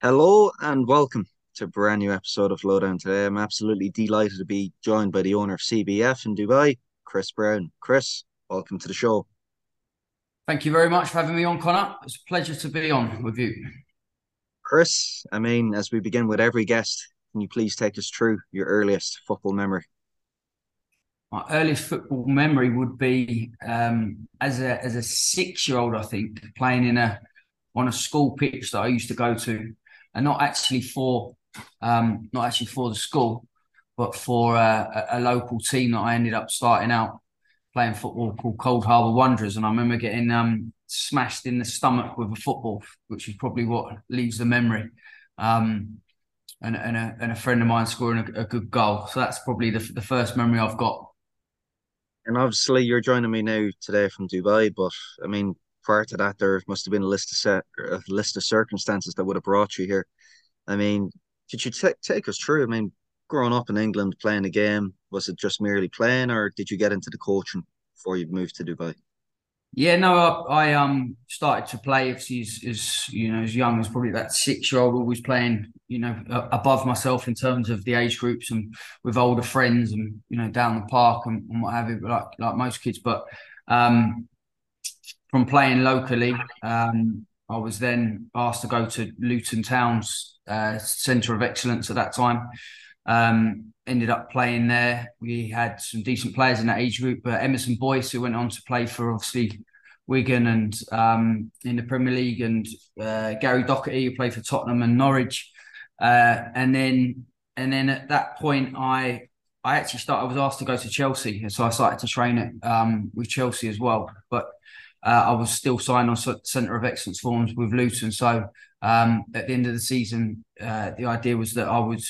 Hello and welcome to a brand new episode of Lowdown today. I'm absolutely delighted to be joined by the owner of CBF in Dubai, Chris Brown. Chris, welcome to the show. Thank you very much for having me on, Conor. It's a pleasure to be on with you. Chris, I mean, as we begin with every guest, can you please take us through your earliest football memory? My earliest football memory would be um, as a as a six year old, I think, playing in a on a school pitch that I used to go to, and not actually for um, not actually for the school, but for uh, a, a, local team that I ended up starting out playing football called Cold Harbour Wanderers, and I remember getting um, smashed in the stomach with a football, which is probably what leaves the memory. Um, and, and, a, and a friend of mine scoring a, a good goal. So that's probably the, the first memory I've got and obviously, you're joining me now today from Dubai. But I mean, prior to that, there must have been a list of set, a list of circumstances that would have brought you here. I mean, could you take take us through? I mean, growing up in England, playing a game, was it just merely playing, or did you get into the coaching before you moved to Dubai? Yeah, no, I, I um started to play as, as you know as young as probably that six year old, always playing you know above myself in terms of the age groups and with older friends and you know down the park and, and what have you, like like most kids. But um, from playing locally, um, I was then asked to go to Luton Town's uh, Centre of Excellence at that time. Um, ended up playing there. We had some decent players in that age group. but Emerson Boyce, who went on to play for obviously Wigan and um, in the Premier League, and uh, Gary Doherty, who played for Tottenham and Norwich. Uh, and then, and then at that point, I I actually started. I was asked to go to Chelsea, so I started to train it um, with Chelsea as well. But uh, I was still signed on Centre of Excellence forms with Luton. So um, at the end of the season, uh, the idea was that I would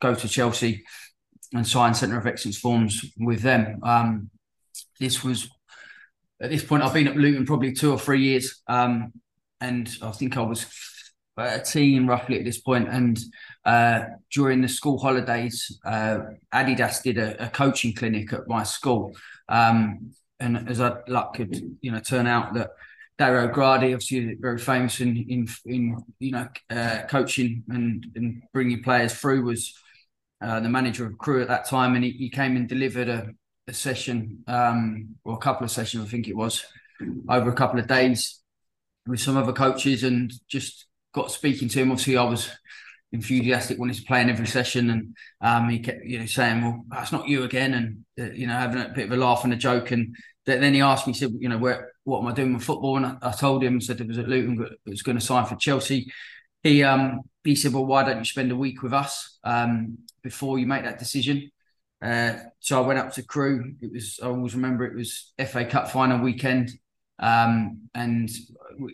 go to Chelsea and sign Centre of Excellence forms with them. Um, this was at this point I've been at Luton probably two or three years, um, and I think I was a teen roughly at this point. And uh, during the school holidays, uh, Adidas did a, a, coaching clinic at my school, um, and as luck could you know turn out that. Dario Gradi, obviously very famous in in, in you know uh, coaching and, and bringing players through, was uh, the manager of Crewe at that time, and he, he came and delivered a, a session um, or a couple of sessions, I think it was, over a couple of days with some other coaches, and just got speaking to him. Obviously, I was enthusiastic when he's playing every session, and um, he kept you know saying, "Well, that's not you again," and uh, you know having a bit of a laugh and a joke. And then he asked me, he said, "You know, where what am I doing with football?" And I, I told him, said it was at Luton, it was going to sign for Chelsea. He um he said, "Well, why don't you spend a week with us?" Um, before you make that decision. Uh, so I went up to Crewe. It was I always remember it was FA Cup final weekend, um, and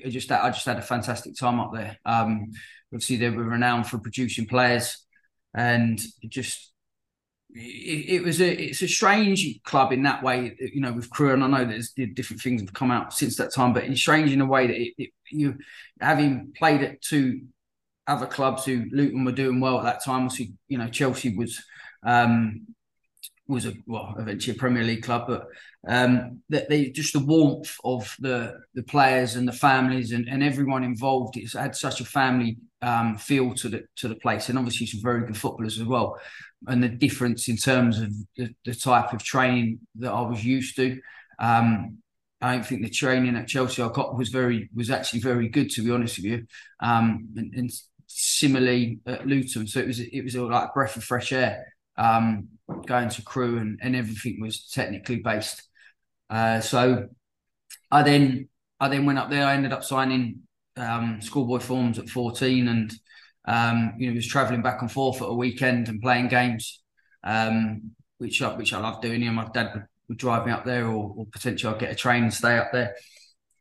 I just I just had a fantastic time up there. Um, obviously they were renowned for producing players, and just it, it, was a it's a strange club in that way. You know, with Crewe. and I know there's different things have come out since that time, but it's strange in a way that it, it, you having played at two other clubs who Luton were doing well at that time. Obviously, you know, Chelsea was um, was a well eventually a Premier League club, but um, that they just the warmth of the the players and the families and, and everyone involved. It's had such a family um, feel to the to the place, and obviously some very good footballers as well. And the difference in terms of the, the type of training that I was used to. Um, I don't think the training at Chelsea I got was very was actually very good to be honest with you. Um, and, and similarly at Luton. So it was it was all like a breath of fresh air um, going to Crewe and, and everything was technically based. Uh, so I then I then went up there. I ended up signing um, schoolboy forms at 14 and um, you know was travelling back and forth at a weekend and playing games, um, which I, which I loved doing. You know, my dad would, would drive me up there, or, or potentially I'd get a train and stay up there.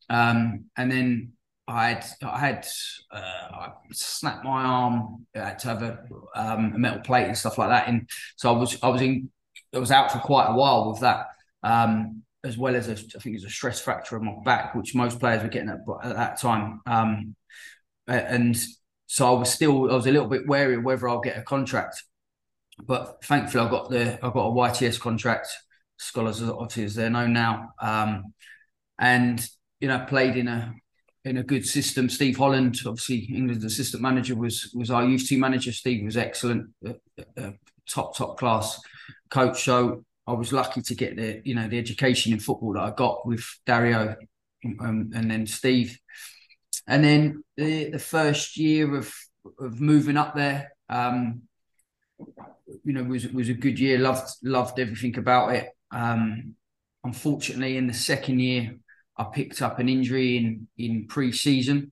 Um, and then I had I had uh, I snapped my arm. I had to have a, um, a, metal plate and stuff like that. And so I was I was in I was out for quite a while with that, um, as well as a, I think it was a stress fracture on my back, which most players were getting at, at that time. Um, and so I was still I was a little bit wary whether I'll get a contract, but thankfully I got the I got a YTS contract. Scholars obviously as they're known now, um, and you know played in a in a good system. Steve Holland, obviously England's assistant manager, was was our youth team manager. Steve was excellent, uh, uh, top top class coach. So I was lucky to get the you know the education in football that I got with Dario um, and then Steve. And then the, the first year of of moving up there, um, you know, was was a good year. Loved loved everything about it. Um, unfortunately, in the second year, I picked up an injury in in pre-season,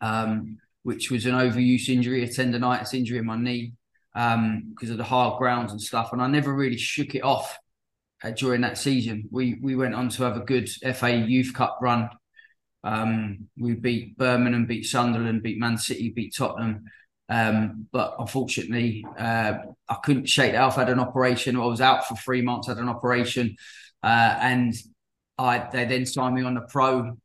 um, which was an overuse injury, a tendonitis injury in my knee um, because of the hard grounds and stuff. And I never really shook it off uh, during that season. We we went on to have a good FA Youth Cup run. Um, we beat Birmingham, beat Sunderland, beat Man City, beat Tottenham. Um, but unfortunately, uh, I couldn't shake it off. I had an operation. I was out for three months. had an operation, uh, and I they then signed me on a pro,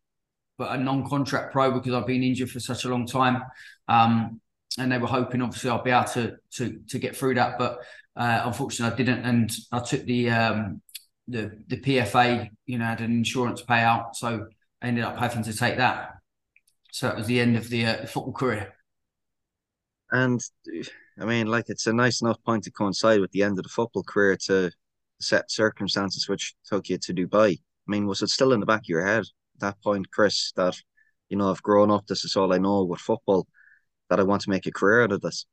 but a non-contract pro because I've been injured for such a long time. Um, and they were hoping, obviously, I'll be able to to to get through that. But uh, unfortunately, I didn't, and I took the um, the the PFA. You know, had an insurance payout, so I ended up having to take that. So it was the end of the uh, football career. And I mean, like it's a nice enough point to coincide with the end of the football career to set circumstances which took you to Dubai. I mean, was it still in the back of your head at that point, Chris, that you know, I've grown up, this is all I know with football, that I want to make a career out of this?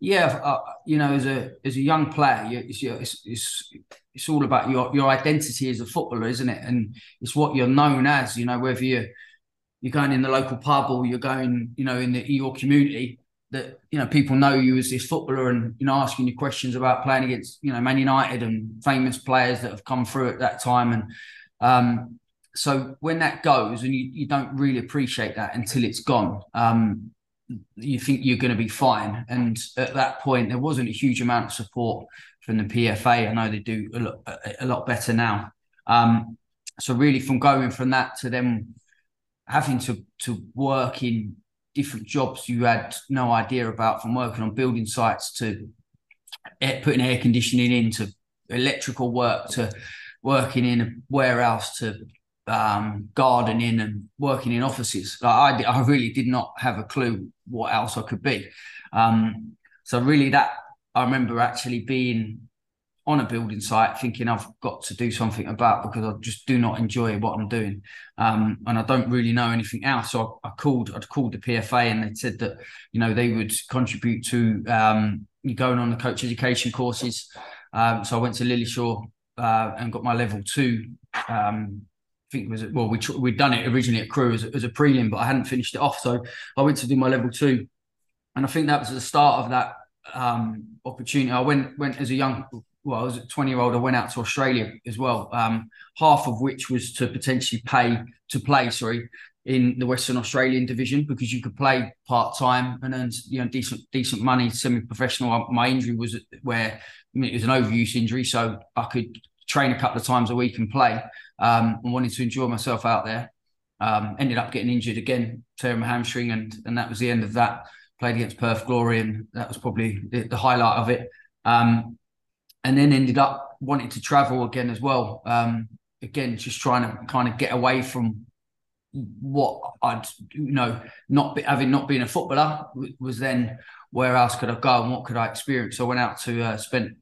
Yeah, uh, you know, as a as a young player, it's, it's it's it's all about your your identity as a footballer, isn't it? And it's what you're known as. You know, whether you're you're going in the local pub or you're going, you know, in the your community, that you know people know you as this footballer and you know asking you questions about playing against you know Man United and famous players that have come through at that time and um, so when that goes and you, you don't really appreciate that until it's gone um, you think you're going to be fine. And at that point there wasn't a huge amount of support from the PFA I know they do a lot, a lot better now. Um, so really from going from that to them having to to work in different jobs you had no idea about, from working on building sites to air, putting air conditioning into electrical work to working in a warehouse to um, gardening and working in offices. Like I, I really did not have a clue what else I could be. Um, so really, that I remember actually being on a building site thinking I've got to do something about because I just do not enjoy what I'm doing. Um, and I don't really know anything else. So I, I, called, I'd called the PFA and they said that, you know, they would contribute to um, going on the coach education courses. Um, so I went to Lilleshall uh, and got my level two. Um, I think it was, well, we, we'd done it originally at Crewe as, as a prelim, but I hadn't finished it off. So I went to do my level two. And I think that was the start of that um, opportunity. I went went as a young well, I was a 20 year old, I went out to Australia as well, um, half of which was to potentially pay to play, sorry, in the Western Australian division because you could play part time and earn you know decent decent money, semi professional. My injury was where I mean, it was an overuse injury, so I could train a couple of times a week and play. Um, and wanted to enjoy myself out there. Um, ended up getting injured again, tearing my hamstring, and and that was the end of that. Played against Perth Glory, and that was probably the, the highlight of it. Um, and then ended up wanting to travel again as well. Um, again, just trying to kind of get away from what I'd you know not be, having not been a footballer was then where else could I go and what could I experience? So I went out to uh, spent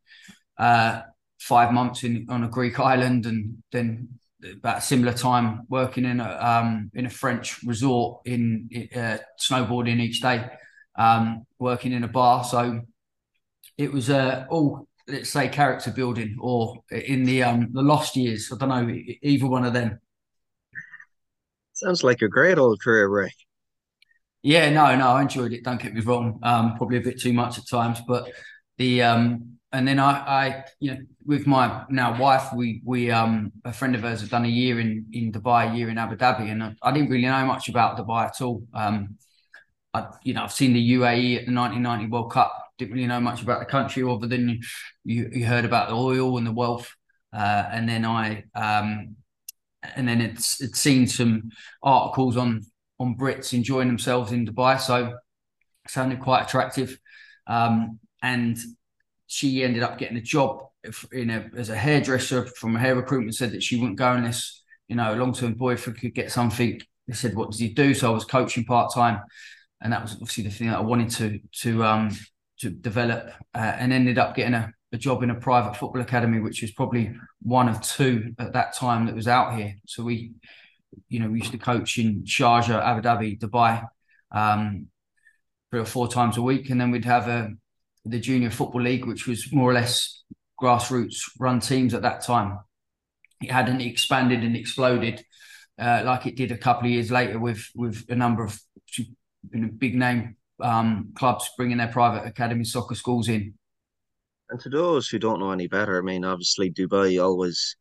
uh, five months in on a Greek island and then about a similar time working in a um, in a French resort in uh, snowboarding each day, um, working in a bar. So it was uh, all let's say character building or in the um the lost years i don't know either one of them sounds like a great old career Rick. yeah no no i enjoyed it don't get me wrong um probably a bit too much at times but the um and then i i you know with my now wife we we um a friend of hers had done a year in in dubai a year in abu dhabi and I, I didn't really know much about dubai at all um I, you know, I've seen the UAE at the 1990 World Cup didn't really know much about the country other than you, you heard about the oil and the wealth. Uh, and then I, um, and then it's it's seen some articles on on Brits enjoying themselves in Dubai, so sounded quite attractive. Um, and she ended up getting a job in a, as a hairdresser from a hair recruitment. Said that she wouldn't go unless you know a long term boyfriend could get something they said, "What does he do?" So I was coaching part time, and that was obviously the thing that I wanted to to um, to develop, uh, and ended up getting a, a job in a private football academy, which was probably one of two at that time that was out here. So we, you know, we used to coach in Sharjah, Abu Dhabi, Dubai, um, three or four times a week, and then we'd have a the junior football league, which was more or less grassroots run teams at that time. It hadn't expanded and exploded uh, like it did a couple of years later with with a number of big name um, clubs bringing their private academy soccer schools in. And to those who don't know any better, I mean, obviously Dubai always,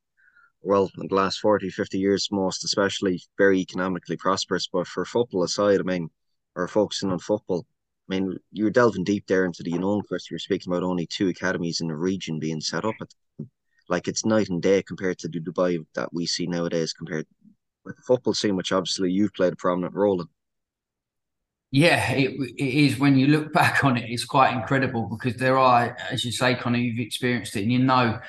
well, in the last 40, 50 years, most especially, very economically prosperous. But for football aside, I mean, or focusing on football, I mean, you were delving deep there into the unknown, Chris. You were speaking about only two academies in the region being set up. At, like it's night and day compared to the Dubai that we see nowadays, compared with the football scene, which obviously you've played a prominent role in. Yeah, it, it is. When you look back on it, it's quite incredible because there are, as you say, Conor, you've experienced it and you know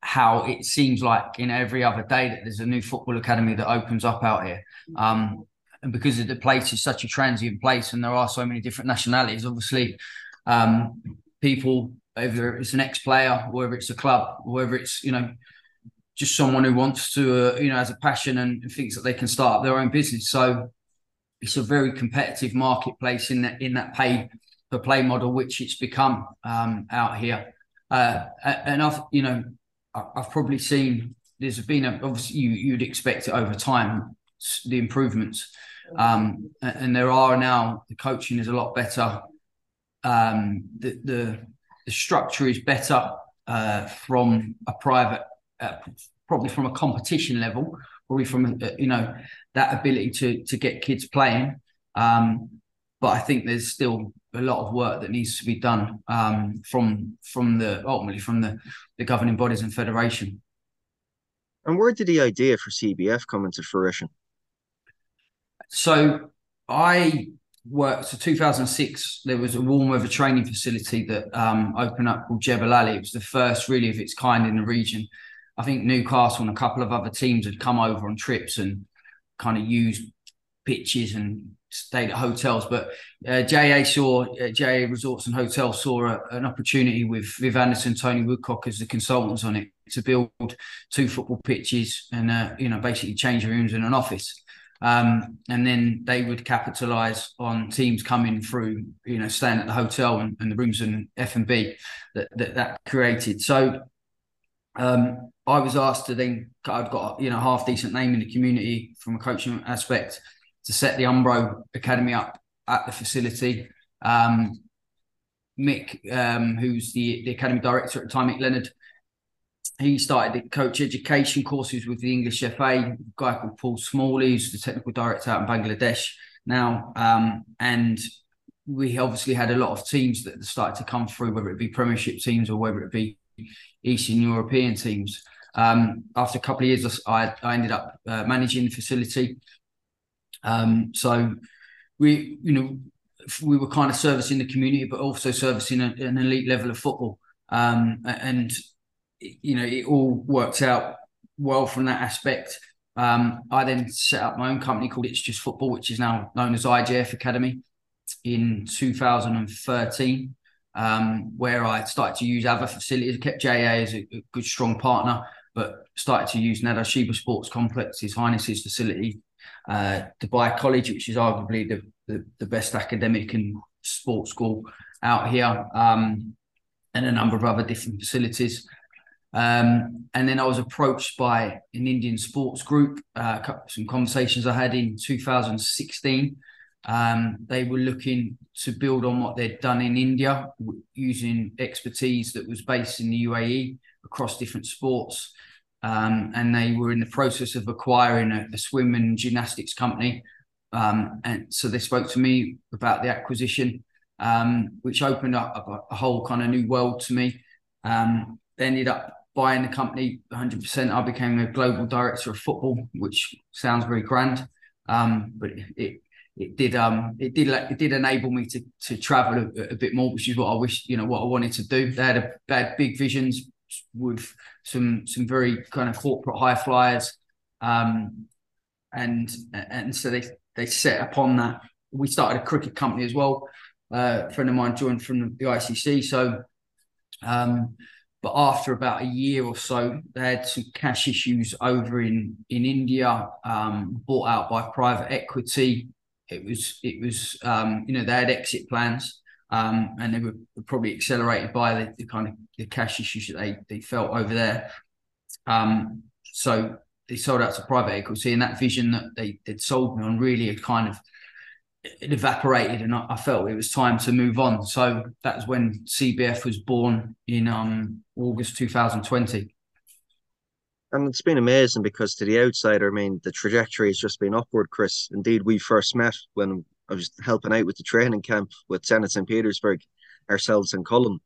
how it seems like in every other day that there's a new football academy that opens up out here. Um, and because the place is such a transient place and there are so many different nationalities, obviously, um, people, whether it's an ex player, whether it's a club, whether it's, you know, just someone who wants to, uh, you know, has a passion and, thinks that they can start their own business. So it's a very competitive marketplace in that in that pay per play model, which it's become um, out here. Uh, and I've, you know, I've probably seen there's been a, obviously you, you'd expect it over time the improvements, um, and there are now the coaching is a lot better. Um, the, the the structure is better uh, from a private uh, probably from a competition level, probably from uh, you know that ability to to get kids playing. Um, but I think there's still a lot of work that needs to be done um, from from the ultimately from the the governing bodies and federation. And where did the idea for CBF come into fruition? So I worked. So 2006, there was a warm weather training facility that um, opened up called Jebel Ali. It was the first really of its kind in the region. I think Newcastle and a couple of other teams had come over on trips and kind of used pitches and stayed at hotels. But uh, JA saw uh, JA Resorts and Hotels saw a, an opportunity with Viv Anderson, Tony Woodcock as the consultants on it to build two football pitches and uh, you know basically change rooms in an office. Um, and then they would capitalize on teams coming through, you know, staying at the hotel and, and the rooms and F and B that, that that created. So um, I was asked to then, I've got you know half decent name in the community from a coaching aspect to set the Umbro Academy up at the facility. Um, Mick, um, who's the, the academy director at the time, Mick Leonard, he started the coach education courses with the English FA. Guy called Paul Smalley, who's the technical director out in Bangladesh now, um, and we obviously had a lot of teams that started to come through, whether it be Premiership teams or whether it be Eastern European teams. Um, after a couple of years, I, I ended up uh, managing the facility. Um, so we, you know, we were kind of servicing the community, but also servicing a, an elite level of football. Um, and you know, it all worked out well from that aspect. Um, I then set up my own company called It's Just Football, which is now known as IGF Academy, in 2013 um, where I started to use other facilities. Kept JA as a, good, strong partner, but started to use Nad Al Sheba Sports Complex, His Highness's facility, uh, Dubai College, which is arguably the, the, the, best academic and sports school out here, um, and a number of other different facilities. Um, and then I was approached by an Indian sports group, uh, some conversations I had in 2016 um, they were looking to build on what they'd done in India using expertise that was based in the UAE across different sports. Um, and they were in the process of acquiring a, a swim and gymnastics company. Um, and so they spoke to me about the acquisition, um, which opened up a, a, whole kind of new world to me. Um, ended up buying the company 100%. I became a global director of football, which sounds very grand. Um, but it, it did um it did it did enable me to to travel a, a, bit more, which is what I wish you know what I wanted to do. They had a, they had big visions with some some very kind of corporate high flyers, um, and and so they they set upon that. We started a cricket company as well. Uh, a friend of mine joined from the ICC, so. Um, but after about a year or so, they had some cash issues over in in India, um, bought out by private equity. It was it was um, you know they had exit plans, um, and they were probably accelerated by the, the, kind of the cash issues that they they felt over there. Um, so they sold out to private equity, and that vision that they had sold me on really had kind of it evaporated, and I, I, felt it was time to move on. So that's when CBF was born in um, August 2020. And it's been amazing because to the outsider, I mean, the trajectory has just been upward, Chris. Indeed, we first met when I was helping out with the training camp with Zenit St. Petersburg, ourselves and Cullen.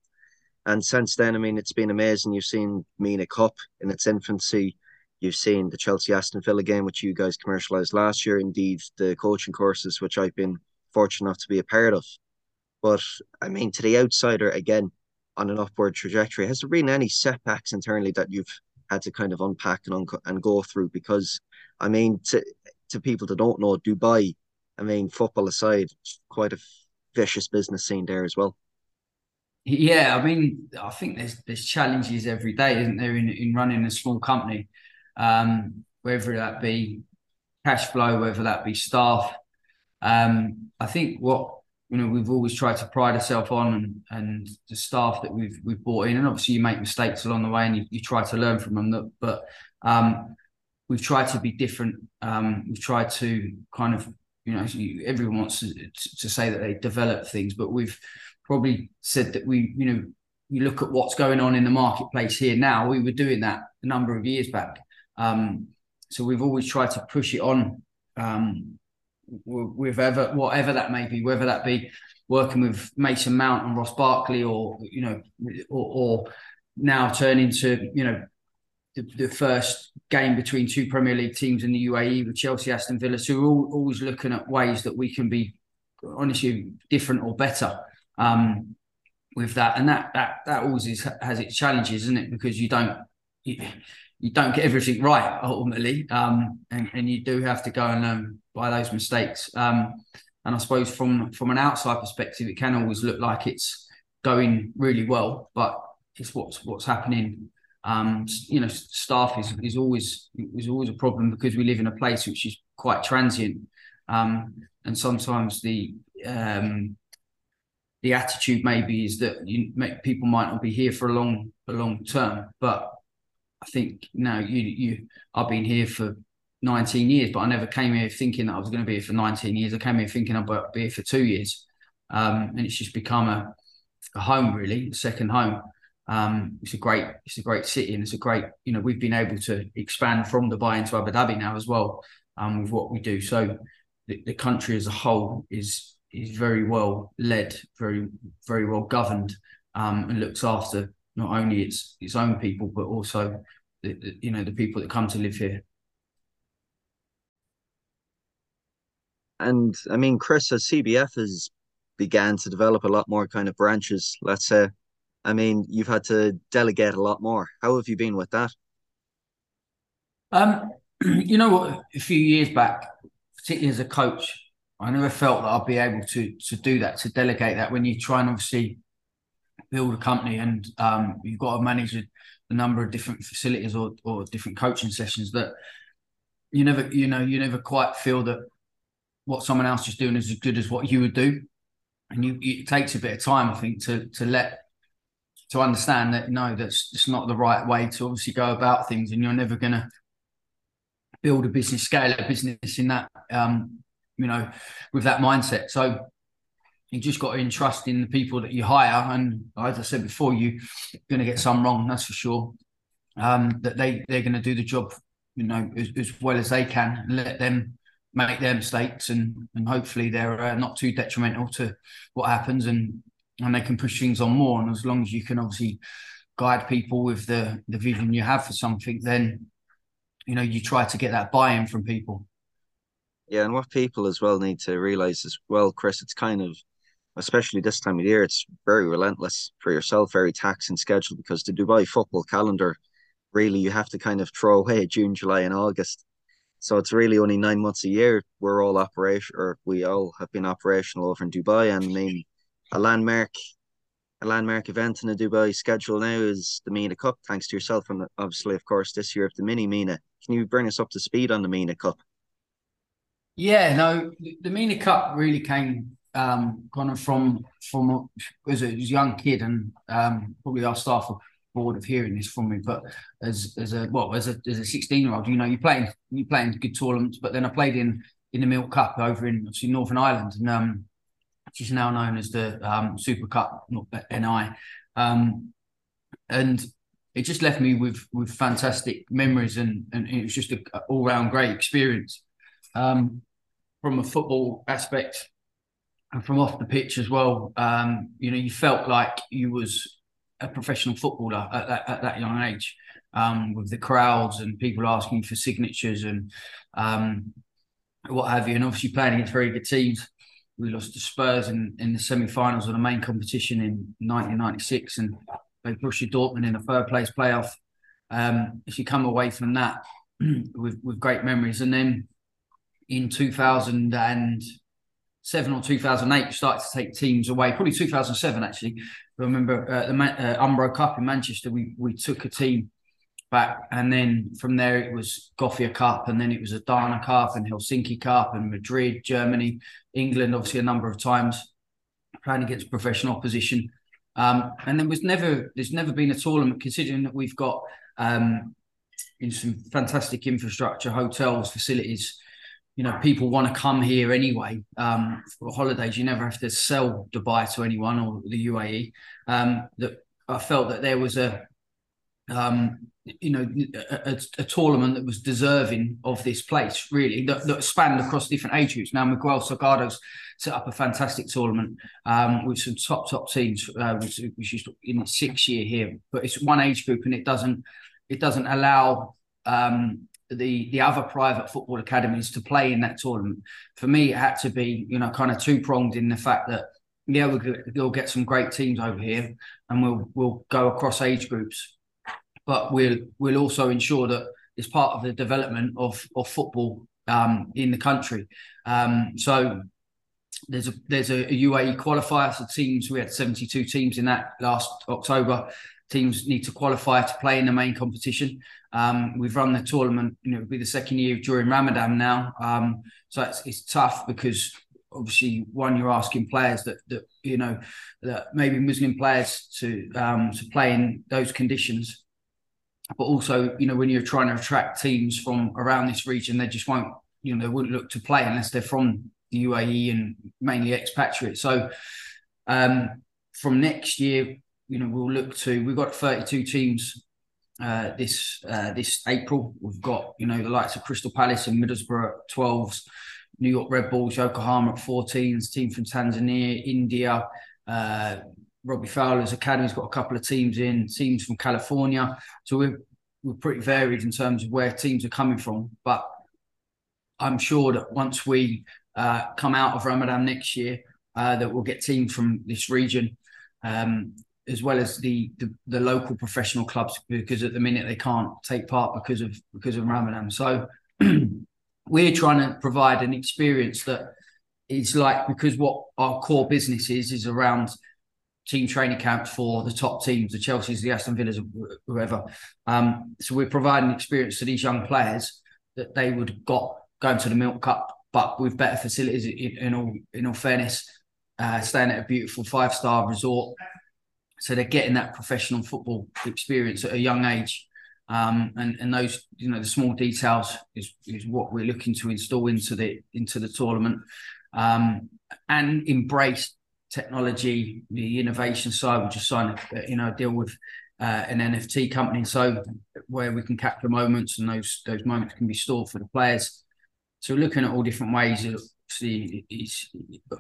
And since then, I mean, it's been amazing. You've seen Mina Cup in its infancy. You've seen the Chelsea Aston Villa game, which you guys commercialized last year. Indeed, the coaching courses, which I've been fortunate enough to be a part of. But I mean, to the outsider, again, on an upward trajectory, has there been any setbacks internally that you've had to kind of unpack and, and go through? Because, I mean, to, to people that don't know, Dubai, I mean, football aside, quite a vicious business scene there as well. Yeah, I mean, I think there's there's challenges every day, isn't there, in, in running a small company um, whether that be cash flow, whether that be staff. Um, I think what you know we've always tried to pride ourselves on and, and the staff that we've we've brought in, and obviously you make mistakes along the way and you, you try to learn from them. That, But um, we've tried to be different. Um, we've tried to kind of you know everyone wants to, to say that they develop things, but we've probably said that we you know you look at what's going on in the marketplace here now. We were doing that a number of years back. Um, so we've always tried to push it on um, with ever whatever that may be, whether that be working with Mason Mount and Ross Barkley, or you know, or, or now turning to you know the, the, first game between two Premier League teams in the UAE with Chelsea, Aston Villa. So we're all, always looking at ways that we can be honestly different or better um, with that, and that that that always is, has its challenges, isn't it? Because you don't. You, you don't get everything right ultimately, um, and and you do have to go and learn by those mistakes. Um, and I suppose from from an outside perspective, it can always look like it's going really well, but it's what's what's happening. Um, you know, staff is is always is always a problem because we live in a place which is quite transient, um, and sometimes the um, the attitude maybe is that you people might not be here for a long a long term, but I think now you you I've been here for 19 years, but I never came here thinking that I was going to be here for 19 years. I came here thinking I'd be here for two years, um, and it's just become a, a home really, a second home. Um, it's a great it's a great city, and it's a great you know we've been able to expand from Dubai into Abu Dhabi now as well um, with what we do. So the, the country as a whole is is very well led, very very well governed, um, and looks after not only its its own people but also the, the, you know the people that come to live here. And I mean, Chris, as CBF has began to develop a lot more kind of branches, let's say, I mean, you've had to delegate a lot more. How have you been with that? Um, you know what? A few years back, particularly as a coach, I never felt that I'd be able to to do that, to delegate that. When you try and obviously build a company and um, you've got to manage a, a, number of different facilities or, or different coaching sessions that you never you know you never quite feel that what someone else is doing is as good as what you would do. And you it takes a bit of time i think to to let to understand that no that's it's not the right way to obviously go about things and you're never going to build a business scale a business in that um you know with that mindset. So you just got to entrust in the people that you hire. And as I said before, you're going to get some wrong, that's for sure. Um, that they they're going to do the job, you know, as, as, well as they can, and let them make their mistakes, and and hopefully they're uh, not too detrimental to what happens, and and they can push things on more. And as long as you can obviously guide people with the the vision you have for something, then you know you try to get that buy-in from people. Yeah, and what people as well need to realize as well, Chris, it's kind of especially this time of year, it's very relentless for yourself, very taxing schedule because the Dubai football calendar, really, you have to kind of throw away June, July, and August. So it's really only nine months a year. We're all operation, or we all have been operational over in Dubai. And I mean, a landmark, a landmark event in the Dubai schedule now is the Mina Cup. Thanks to yourself, and obviously, of course, this year of the mini Mina. Can you bring us up to speed on the Mina Cup? Yeah, no, the Mina Cup really came um, kind of from from as a, young kid, and um, probably our staff are bored of hearing this from me. But as as a well as a as a sixteen year old, you know, you playing you playing good tournaments. But then I played in in the Milk Cup over in obviously Northern Ireland, and um, which is now known as the um, Super Cup, not NI, um, and it just left me with with fantastic memories, and and it was just an all round great experience. Um, from a football aspect, and from off the pitch as well. Um, you know, you felt like you was a professional footballer at that, at that young age, um, with the crowds and people asking for signatures and um, what have you. And obviously playing against very good teams. We lost to Spurs in, in the semi-finals of the main competition in 1996, and they pushed Dortmund in the third place playoff. Um, if you come away from that with with great memories, and then in 2000 and seven or 2008, we started to take teams away. Probably 2007, actually. I remember uh, the uh, Umbro Cup in Manchester. We we took a team back, and then from there it was Gothia Cup, and then it was Adana Cup and Helsinki Cup and Madrid, Germany, England. Obviously, a number of times playing against professional opposition. Um, and there was never there's never been a tournament considering that we've got um, in some fantastic infrastructure, hotels, facilities you know, people want to come here anyway um, for holidays. You never have to sell Dubai to anyone or the UAE. Um, that I felt that there was a, um, you know, a, a, tournament that was deserving of this place, really, that, that spanned across different age groups. Now, Miguel Salgado's set up a fantastic tournament um, with some top, top teams, uh, which, which is in its sixth year here, but it's one age group and it doesn't, it doesn't allow um, the the other private football academies to play in that tournament. For me, it had to be you know kind of two pronged in the fact that yeah we'll, we'll get some great teams over here and we'll we'll go across age groups, but we'll we'll also ensure that it's part of the development of of football um, in the country. Um, so there's a there's a, UAE qualifier. So teams we had 72 teams in that last October. Teams need to qualify to play in the main competition. Um, we've run the tournament, you know, it'll be the second year during Ramadan now. Um, so it's, it's tough because obviously one you're asking players that that you know that maybe Muslim players to um, to play in those conditions, but also you know when you're trying to attract teams from around this region, they just won't you know they wouldn't look to play unless they're from the UAE and mainly expatriates. So um, from next year, you know we'll look to we've got 32 teams uh, this uh, this April. We've got you know the likes of Crystal Palace and Middlesbrough at 12s, New York Red Bulls, Yokohama at 14s, team from Tanzania, India. Uh, Robbie Fowler's academy's got a couple of teams in, teams from California. So we're we're pretty varied in terms of where teams are coming from. But I'm sure that once we uh, come out of Ramadan next year, uh, that we'll get teams from this region. Um, as well as the, the, the local professional clubs because at the minute they can't take part because of because of Ramadan. So we're trying to provide an experience that is like because what our core business is is around team training camps for the top teams, the Chelsea's, the Aston Villas, whoever. Um, so we're providing experience to these young players that they would have got going to the Milk Cup, but with better facilities. In, in all in all fairness, uh, staying at a beautiful five star resort so they're getting that professional football experience at a young age. Um, and and those you know the small details is, is what we're looking to install into the into the tournament. Um, and embrace technology the innovation side. We just signed a you know deal with uh, an NFT company. So where we can capture moments and those those moments can be stored for the players. So we're looking at all different ways of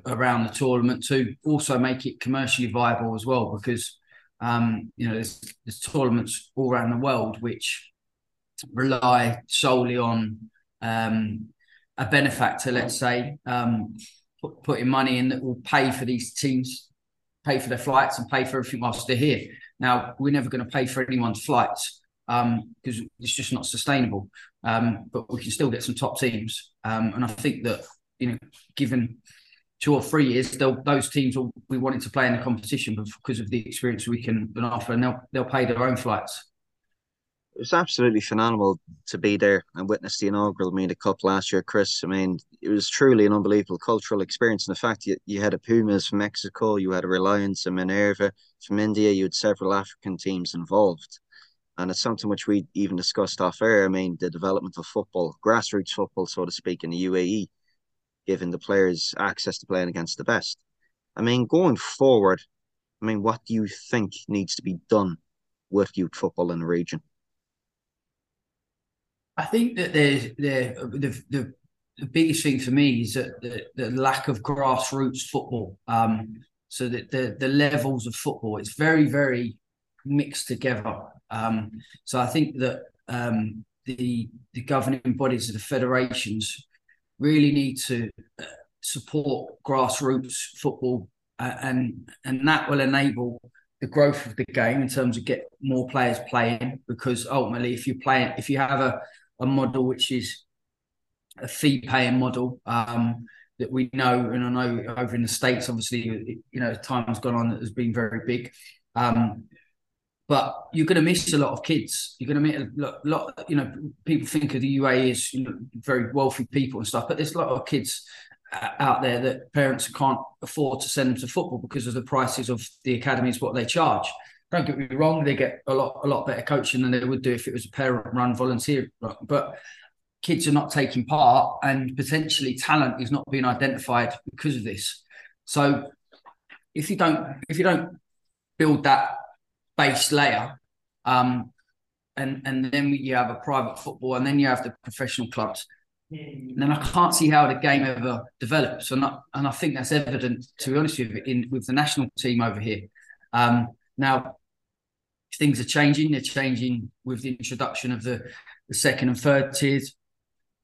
around the tournament to also make it commercially viable as well because um, you know there's, there's tournaments all around the world which rely solely on um, a benefactor, let's say, um, put, putting money in that will pay for these teams, pay for their flights and pay for everything whilst they're here. Now we're never going to pay for anyone's flights. um, because it's just not sustainable. Um, but we can still get some top teams, um, and I think that you know, given two or three years, those teams will be wanting to play in the competition because of the experience we can offer, and they'll they'll pay their own flights. It was absolutely phenomenal to be there and witness the inaugural Mina Cup last year, Chris. I mean, it was truly an unbelievable cultural experience. And the fact you, you had a Pumas from Mexico, you had a Reliance and Minerva from India, you had several African teams involved. And it's something which we even discussed off air. I mean, the development of football, grassroots football, so to speak, in the UAE, giving the players access to playing against the best. I mean, going forward, I mean, what do you think needs to be done with youth football in the region? I think that the the the, the biggest thing for me is that the, the lack of grassroots football. Um, so that the the levels of football, it's very very mixed together. Um, so I think that um, the the governing bodies of the federations really need to uh, support grassroots football, uh, and and that will enable the growth of the game in terms of get more players playing. Because ultimately, if you play, if you have a a model which is a fee paying model um, that we know, and I know over in the states, obviously, you know, time's gone on that has been very big. Um, but you're going to miss a lot of kids. You're going to meet a lot, lot, you know, people think of the UAE as you know, very wealthy people and stuff, but there's a lot of kids out there that parents can't afford to send them to football because of the prices of the academies, what they charge. Don't get me wrong; they get a lot, a lot better coaching than they would do if it was a parent-run volunteer. But kids are not taking part, and potentially talent is not being identified because of this. So, if you don't, if you don't build that base layer. Um, and and then you have a private football, and then you have the professional clubs. And then I can't see how the game ever develops, and I, and I think that's evident, to be honest with you, in with the national team over here. Um, now, things are changing. They're changing with the introduction of the, the second and third tiers.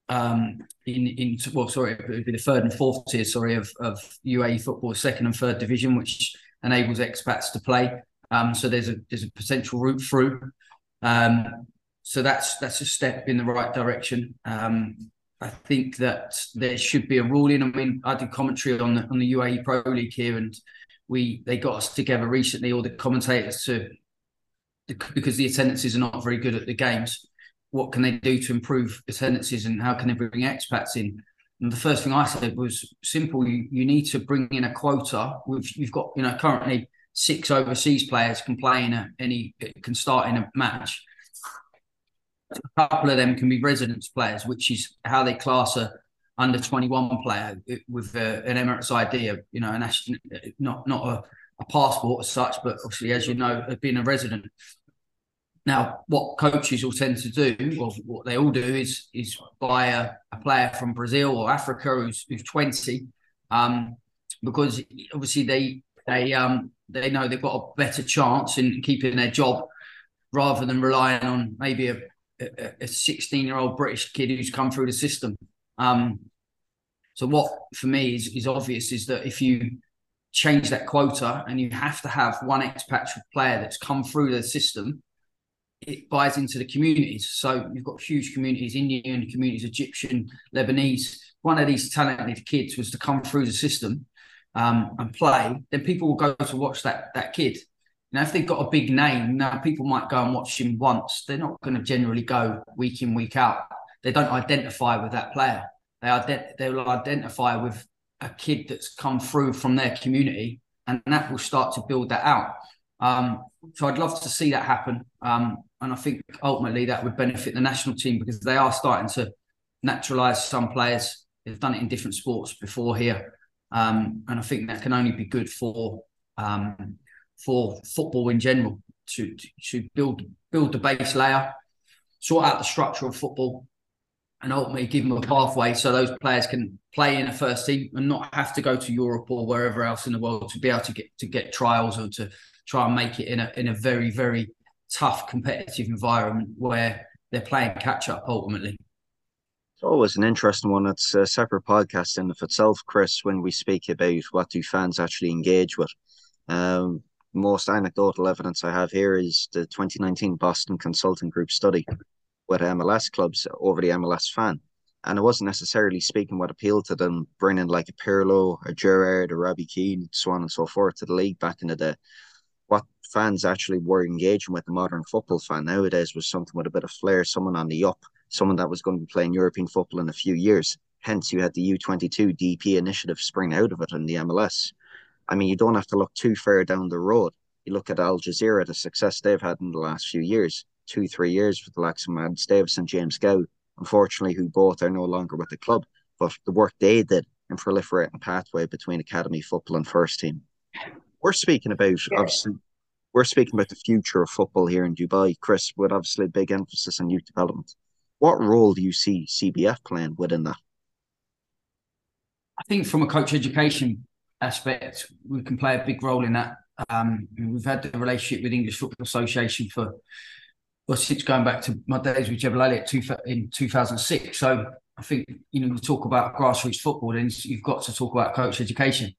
Um, in in well, sorry, it would be the third and fourth tier, sorry, of of UAE football, second and third division, which enables expats to play. Um, so there's a there's a potential route through. Um, so that's that's a step in the right direction. Um, I think that there should be a ruling. I mean, I did commentary on the on the UAE Pro League here, and we they got us together recently, all the commentators, to because the attendances are not very good at the games. What can they do to improve attendances, and how can they bring expats in? And the first thing I said was simple. You, you need to bring in a quota. With you've got you know currently six overseas players can play in a, any can start in a match. A couple of them can be residence players, which is how they class a under 21 player with a, an Emirates ID, you know, an not not a, a, passport as such, but obviously, as you know, being a resident. Now, what coaches will tend to do, or what they all do, is is buy a, a player from Brazil or Africa who's, who's 20, um, because obviously they they um they know they've got a better chance in keeping their job rather than relying on maybe a a 16 year old British kid who's come through the system. Um, so what for me is, is obvious is that if you change that quota and you have to have one expatriate player that's come through the system, it buys into the communities. So you've got huge communities, Indian communities, Egyptian, Lebanese. One of these talented kids was to come through the system um, and play, then people will go to watch that that kid. Now, if they've got a big name, now people might go and watch him once. They're not going to generally go week in week out. They don't identify with that player. They ident- they will identify with a kid that's come through from their community, and that will start to build that out. Um, so I'd love to see that happen, um, and I think ultimately that would benefit the national team because they are starting to naturalise some players. They've done it in different sports before here, um, and I think that can only be good for um, for football in general to, to, build build the base layer, sort out the structure of football, and ultimately give them a pathway so those players can play in a first team and not have to go to Europe or wherever else in the world to be able to get to get trials or to try and make it in a in a very very tough competitive environment where they're playing catch up ultimately. It's always an interesting one. It's a separate podcast in of itself, Chris, when we speak about what do fans actually engage with. Um, most anecdotal evidence I have here is the 2019 Boston Consulting Group study with MLS clubs over the MLS fan. And it wasn't necessarily speaking what appealed to them, bringing like a Pirlo, a Gerrard, a Robbie Keane, so on and so forth to the league back in the day. What fans actually were engaging with the modern football fan nowadays was something with a bit of flair, someone on the up, someone that was going to be playing European football in a few years. Hence, you had the U22 DP initiative spring out of it in the MLS. I mean, you don't have to look too far down the road. You look at Al Jazira, the success they've had in the last few years, two, three years with the likes of Mads Davis and James Gow, unfortunately, who both are no longer with the club. But the work they did in proliferating pathway between academy football and first team. We're speaking about yeah. obviously we're speaking about the future of football here in Dubai, Chris, with obviously a big emphasis on youth development. What role do you see CBF playing within that? I think from a coach education aspect, we can play a big role in that. Um, we've had the relationship with English Football Association for well since going back to my days with Jebel Ali in 2006. So I think you know you talk about grassroots football, then you've got to talk about coach education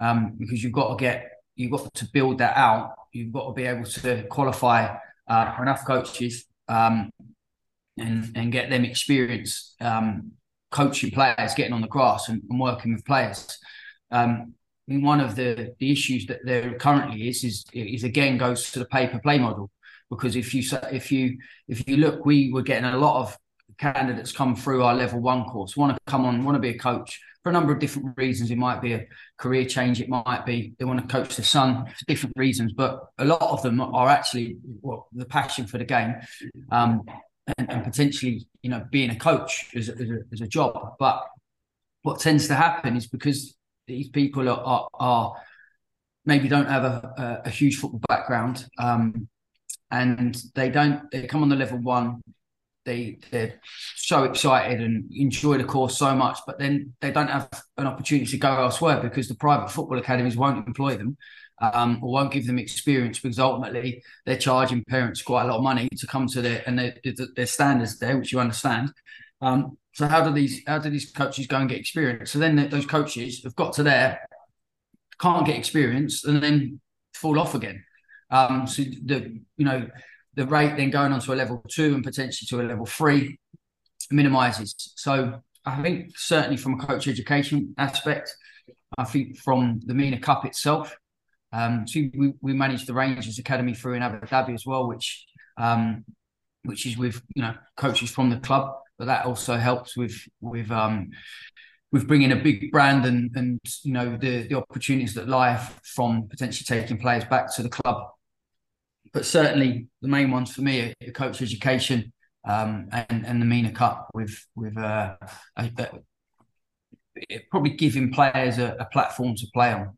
um, because you've got to get you've got to build that out. You've got to be able to qualify uh, enough coaches um, and and get them experience um, coaching players, getting on the grass and, and working with players. Um, one of the, the issues that there currently is is is again goes to the pay per play model. Because if you if you if you look, we were getting a lot of candidates come through our level one course want to come on want to be a coach for a number of different reasons. It might be a career change it might be they want to coach their son for different reasons but a lot of them are actually well, the passion for the game. Um, and, and, potentially you know being a coach as, as, a, as a job. But what tends to happen is because these people are, are, are maybe don't have a, a, a huge football background um, and they don't they come on the level one they they're so excited and enjoy the course so much but then they don't have an opportunity to go elsewhere because the private football academies won't employ them um, or won't give them experience because ultimately they're charging parents quite a lot of money to come to their and their, their standards there which you understand um, so how do these how do these coaches go and get experience? So then those coaches have got to there, can't get experience, and then fall off again. Um, so the you know the rate then going on to a level two and potentially to a level three minimises. So I think certainly from a coach education aspect, I think from the Mina Cup itself. Um, so we, we manage the Rangers Academy through in Abu Dhabi as well, which um, which is with you know coaches from the club but that also helps with with um with bringing a big brand and and you know the the opportunities that lie from potentially taking players back to the club. But certainly the main ones for me are coach education um, and and the Mina Cup with with uh, a, a, probably giving players a, a platform to play on.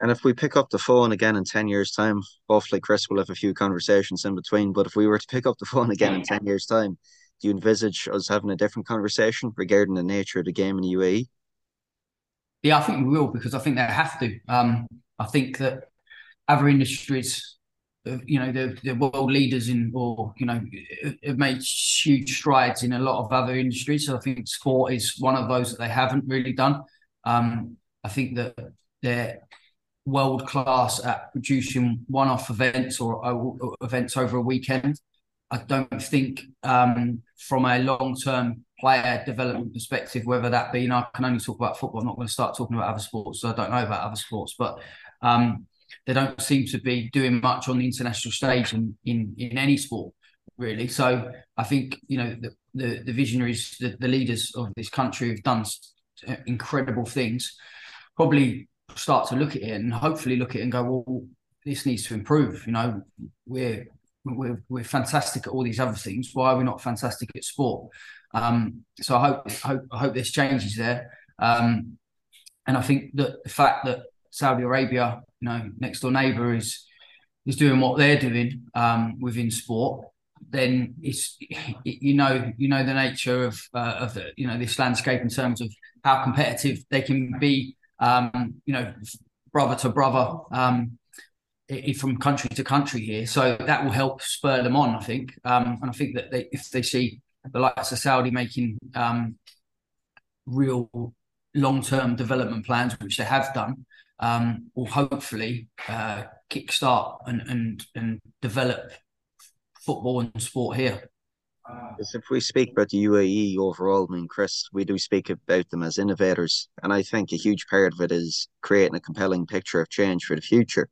And if we pick up the phone again in 10 years' time, hopefully Chris will have a few conversations in between. But if we were to pick up the phone again in 10 years' time, do you envisage us having a different conversation regarding the nature of the game in the UAE? Yeah, I think we will because I think they have to. Um, I think that other industries, uh, you know, the, the world leaders in, or you know, have made huge strides in a lot of other industries. So I think sport is one of those that they haven't really done. Um, I think that they're world class at producing one-off events or, events over a weekend. I don't think um, from a long-term player development perspective, whether that be, and I can only talk about football. I'm not going to start talking about other sports, so I don't know about other sports, but um, they don't seem to be doing much on the international stage in in, in any sport really. So I think you know the the, the visionaries, the, the leaders of this country have done incredible things. Probably start to look at it and hopefully look at it and go, well, this needs to improve. You know, we're we're, we're fantastic at all these other things. Why are we not fantastic at sport? Um, so I hope, hope I hope this changes there. Um, and I think that the fact that Saudi Arabia, you know, next door neighbour is is doing what they're doing um, within sport, then it's you know you know the nature of uh, of the, you know this landscape in terms of how competitive they can be. Um, you know, brother to brother. Um, from country to country here. So that will help spur them on, I think. Um, and I think that they, if they see the likes of Saudi making um, real long term development plans, which they have done, um, will hopefully uh, kickstart and and and develop football and sport here. Because if we speak about the UAE overall, I mean, Chris, we do speak about them as innovators. And I think a huge part of it is creating a compelling picture of change for the future.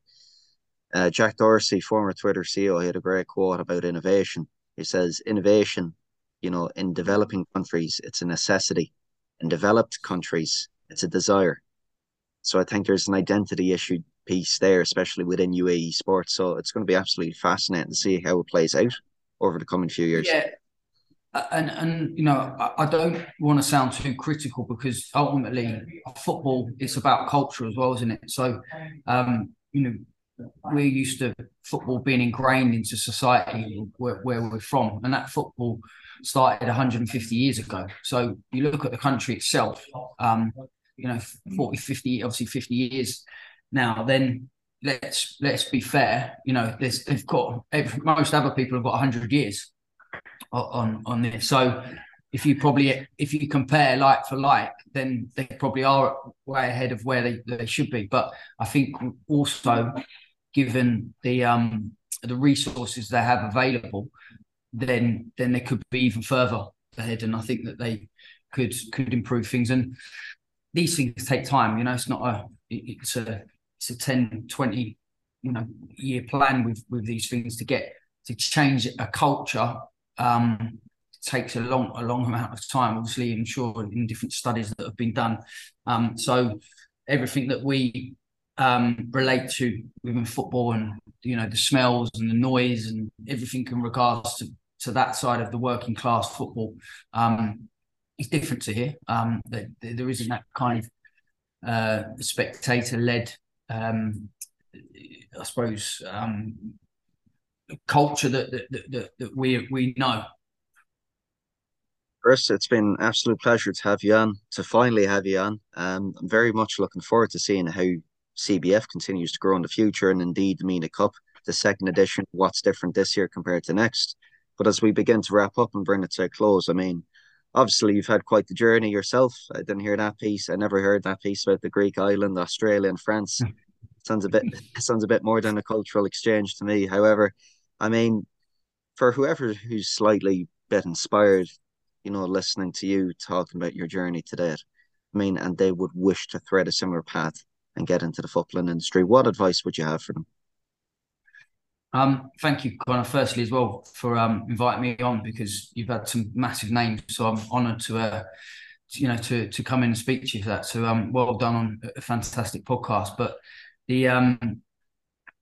Uh, Jack Dorsey, former Twitter CEO, he had a great quote about innovation. He says, Innovation, you know, in developing countries, it's a necessity. In developed countries, it's a desire. So I think there's an identity issue piece there, especially within UAE sports. So it's going to be absolutely fascinating to see how it plays out over the coming few years. Yeah, and and you know I, I don't want to sound too critical because ultimately football it's about culture as well, isn't it? So, um, you know, we're used to football being ingrained into society where, where we're from, and that football started 150 years ago. So you look at the country itself, um, you know, 40, 50, obviously 50 years now. Then let's let's be fair. You know, there's they've got most other people have got 100 years on on this. So if you probably if you compare like for like, then they probably are way ahead of where they, they should be. But I think also given the um the resources they have available, then then they could be even further ahead. And I think that they could could improve things. And these things take time, you know, it's not a it's a it's a 10, 20, you know, year plan with with these things to get to change a culture um, takes a long a long amount of time. Obviously, I'm sure in different studies that have been done. Um, so everything that we um, relate to within football and you know the smells and the noise and everything in regards to, to that side of the working class football um, is different to here. Um, there, there isn't that kind of uh, spectator led, um, I suppose, um, culture that that, that, that we we know. Chris, it's been an absolute pleasure to have you on, to finally have you on. Um, I'm very much looking forward to seeing how CBF continues to grow in the future and indeed the Mina Cup, the second edition, what's different this year compared to next. But as we begin to wrap up and bring it to a close, I mean, obviously you've had quite the journey yourself. I didn't hear that piece. I never heard that piece about the Greek island, Australia, and France. sounds a bit sounds a bit more than a cultural exchange to me. However, I mean, for whoever who's slightly bit inspired, you know, listening to you talking about your journey today, I mean, and they would wish to thread a similar path and get into the footballing industry, what advice would you have for them? Um, thank you, Conor, firstly as well for um, inviting me on because you've had some massive names. So I'm honoured to, uh, you know, to to come in and speak to you for that. So um, well done on a fantastic podcast. But the um,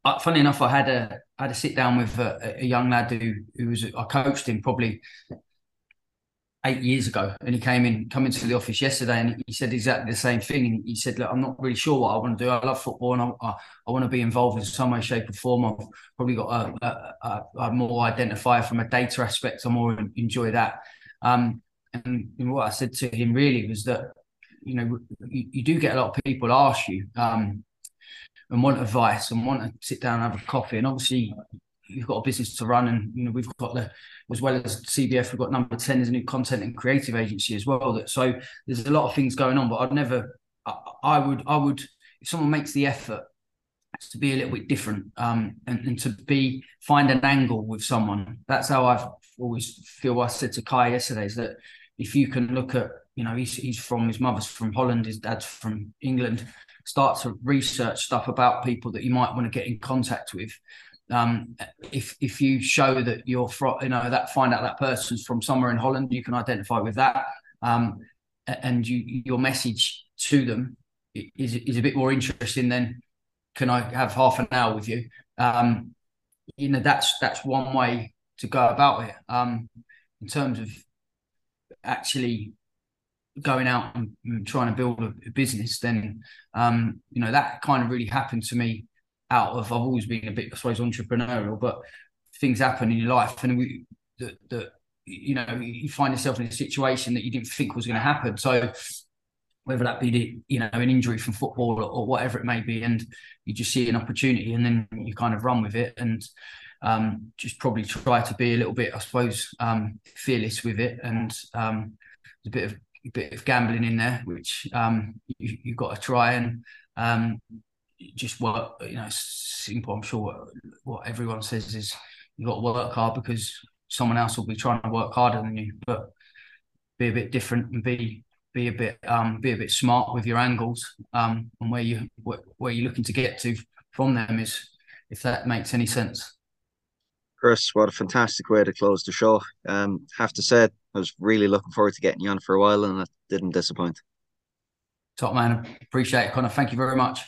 uh, funny enough, I had a I had a sit down with a, a, young lad who who was I coached him probably eight years ago, and he came in come into the office yesterday, and he said exactly the same thing. And he said, "Look, I'm not really sure what I want to do. I love football, and I, I, I want to be involved in some way, shape, or form. I've probably got a, a, a, more identify from a data aspect. I more enjoy that." Um, and, and what I said to him really was that you know you, you do get a lot of people ask you. Um, and want advice and want to sit down and have a coffee. And obviously, you've got a business to run, and you know we've got the as well as CBF, we've got number ten as a new content and creative agency as well. That so there's a lot of things going on. But I'd never, I, I would, I would, if someone makes the effort to be a little bit different um, and, and to be find an angle with someone. That's how I've always feel. I said to Kai yesterday is that if you can look at, you know, he's he's from his mother's from Holland, his dad's from England start to research stuff about people that you might want to get in contact with. Um, if if you show that you're from, you know, that find out that person's from somewhere in Holland, you can identify with that, um, and you your message to them is is a bit more interesting than can I have half an hour with you? Um, you know, that's that's one way to go about it. Um, in terms of actually going out and, trying to build a, a business, then um, you know that kind of really happened to me. Out of I've always been a bit, I suppose, entrepreneurial, but things happen in your life, and we that that you know you find yourself in a situation that you didn't think was going to happen. So whether that be the, you know an injury from football or, or, whatever it may be, and you just see an opportunity and then you kind of run with it and um, just probably try to be a little bit, I suppose, um, fearless with it and um, a bit of bit of gambling in there, which um, you, have got to try and um, just work. You know, simple. I'm sure what, everyone says is you've got to work hard because someone else will be trying to work harder than you. But be a bit different and be be a bit um be a bit smart with your angles um and where you where you're looking to get to from them is if that makes any sense. Chris, what a fantastic way to close the show. Um, have to say, I was really looking forward to getting you on for a while, and it didn't disappoint. Top man, appreciate it, Conor. Thank you very much.